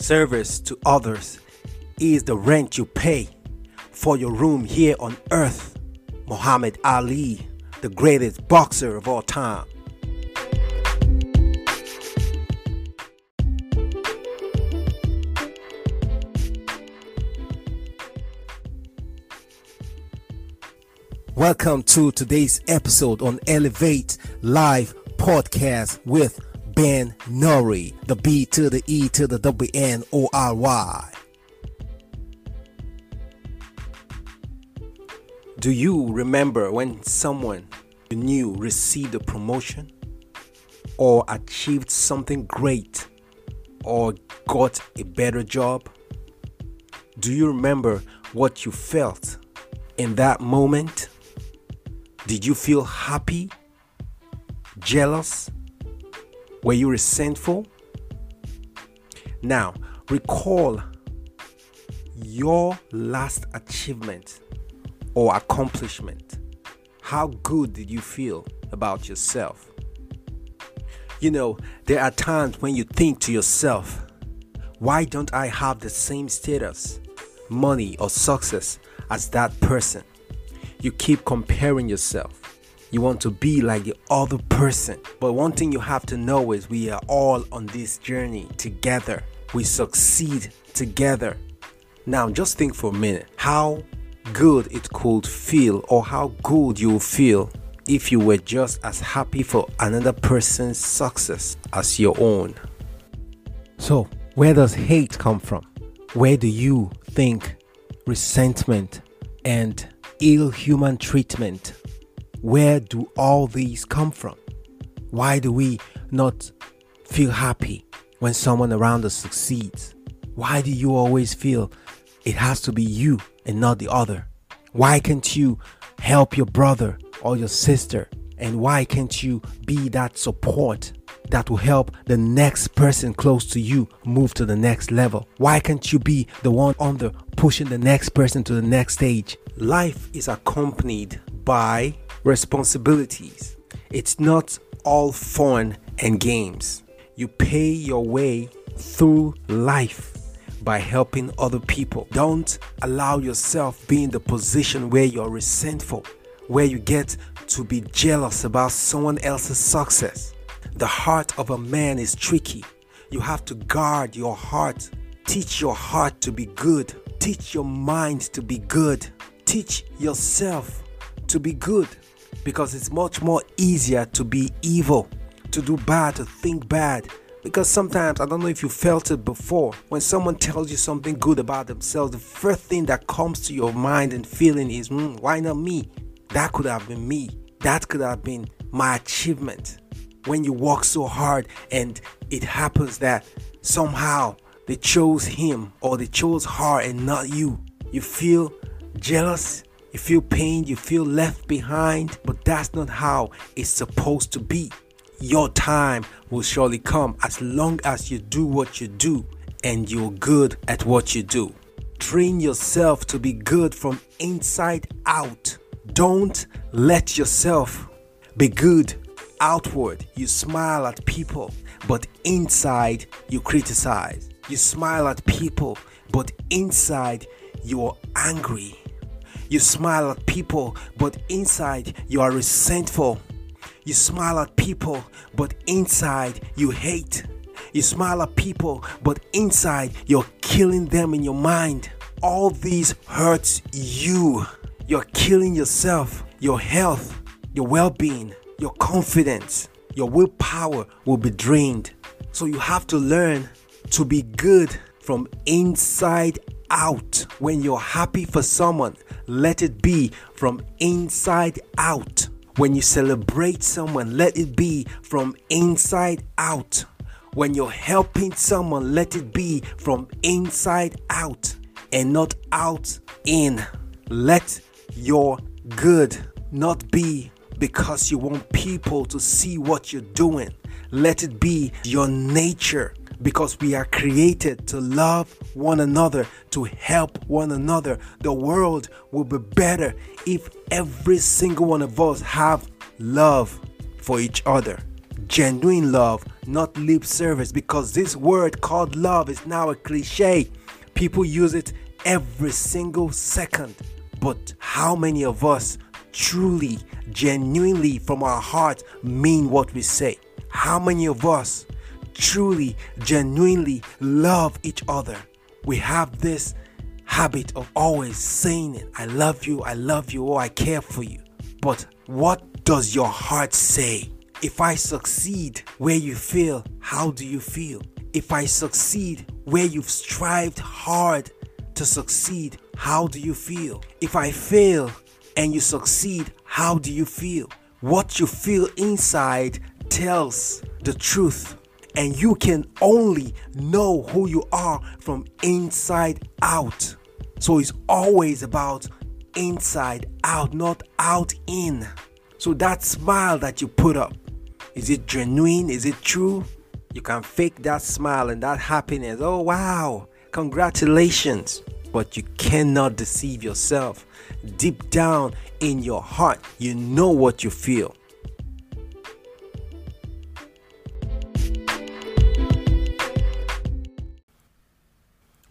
Service to others is the rent you pay for your room here on earth. Muhammad Ali, the greatest boxer of all time. Welcome to today's episode on Elevate Live Podcast with Ben Nori, the B to the E to the W N O R Y. Do you remember when someone you knew received a promotion or achieved something great or got a better job? Do you remember what you felt in that moment? Did you feel happy? Jealous? Were you resentful? Now, recall your last achievement or accomplishment. How good did you feel about yourself? You know, there are times when you think to yourself, why don't I have the same status, money, or success as that person? you keep comparing yourself. You want to be like the other person. But one thing you have to know is we are all on this journey together. We succeed together. Now, just think for a minute how good it could feel, or how good you feel if you were just as happy for another person's success as your own. So, where does hate come from? Where do you think resentment and ill human treatment. Where do all these come from? Why do we not feel happy when someone around us succeeds? Why do you always feel it has to be you and not the other? Why can't you help your brother or your sister? And why can't you be that support that will help the next person close to you move to the next level? Why can't you be the one on the pushing the next person to the next stage? Life is accompanied by responsibilities. It's not all fun and games. You pay your way through life by helping other people. Don't allow yourself be in the position where you're resentful, where you get to be jealous about someone else's success. The heart of a man is tricky. You have to guard your heart. Teach your heart to be good. Teach your mind to be good. Teach yourself to be good because it's much more easier to be evil, to do bad, to think bad. Because sometimes, I don't know if you felt it before, when someone tells you something good about themselves, the first thing that comes to your mind and feeling is, mm, why not me? That could have been me. That could have been my achievement when you work so hard and it happens that somehow they chose him or they chose her and not you. You feel jealous, you feel pain, you feel left behind, but that's not how it's supposed to be. Your time will surely come as long as you do what you do and you're good at what you do. Train yourself to be good from inside out. Don't let yourself be good outward, you smile at people, but inside you criticize. You smile at people, but inside you're angry. You smile at people, but inside you are resentful. You smile at people, but inside you hate. You smile at people, but inside you're killing them in your mind. All these hurts you. You're killing yourself, your health, your well being your confidence, your willpower will be drained. So you have to learn to be good from inside out. When you're happy for someone, let it be from inside out. When you celebrate someone, let it be from inside out. When you're helping someone, let it be from inside out and not out in. Let your good not be because you want people to see what you're doing. Let it be your nature because we are created to love one another, to help one another. The world will be better if every single one of us have love for each other. Genuine love, not lip service, because this word called love is now a cliche. People use it every single second. But how many of us truly, genuinely, from our heart mean what we say? How many of us truly, genuinely love each other? We have this habit of always saying it I love you, I love you, oh, I care for you. But what does your heart say? If I succeed where you feel, how do you feel? If I succeed where you've strived hard to succeed, how do you feel? If I fail and you succeed, how do you feel? What you feel inside tells the truth, and you can only know who you are from inside out. So it's always about inside out, not out in. So that smile that you put up, is it genuine? Is it true? You can fake that smile and that happiness. Oh, wow. Congratulations. But you cannot deceive yourself. Deep down in your heart, you know what you feel.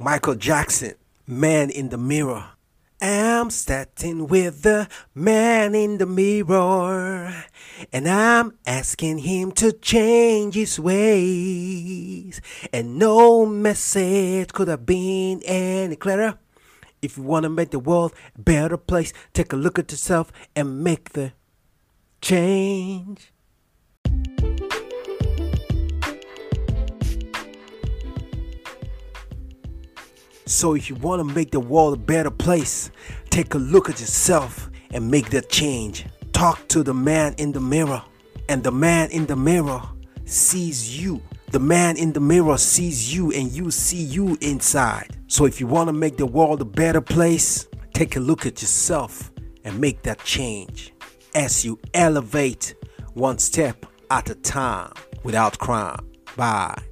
Michael Jackson, Man in the Mirror. I'm starting with the man in the mirror, and I'm asking him to change his ways. And no message could have been any clearer. If you want to make the world a better place, take a look at yourself and make the change. So if you want to make the world a better place, take a look at yourself and make that change. Talk to the man in the mirror, and the man in the mirror sees you. The man in the mirror sees you, and you see you inside. So if you want to make the world a better place, take a look at yourself and make that change as you elevate one step at a time without crime. Bye.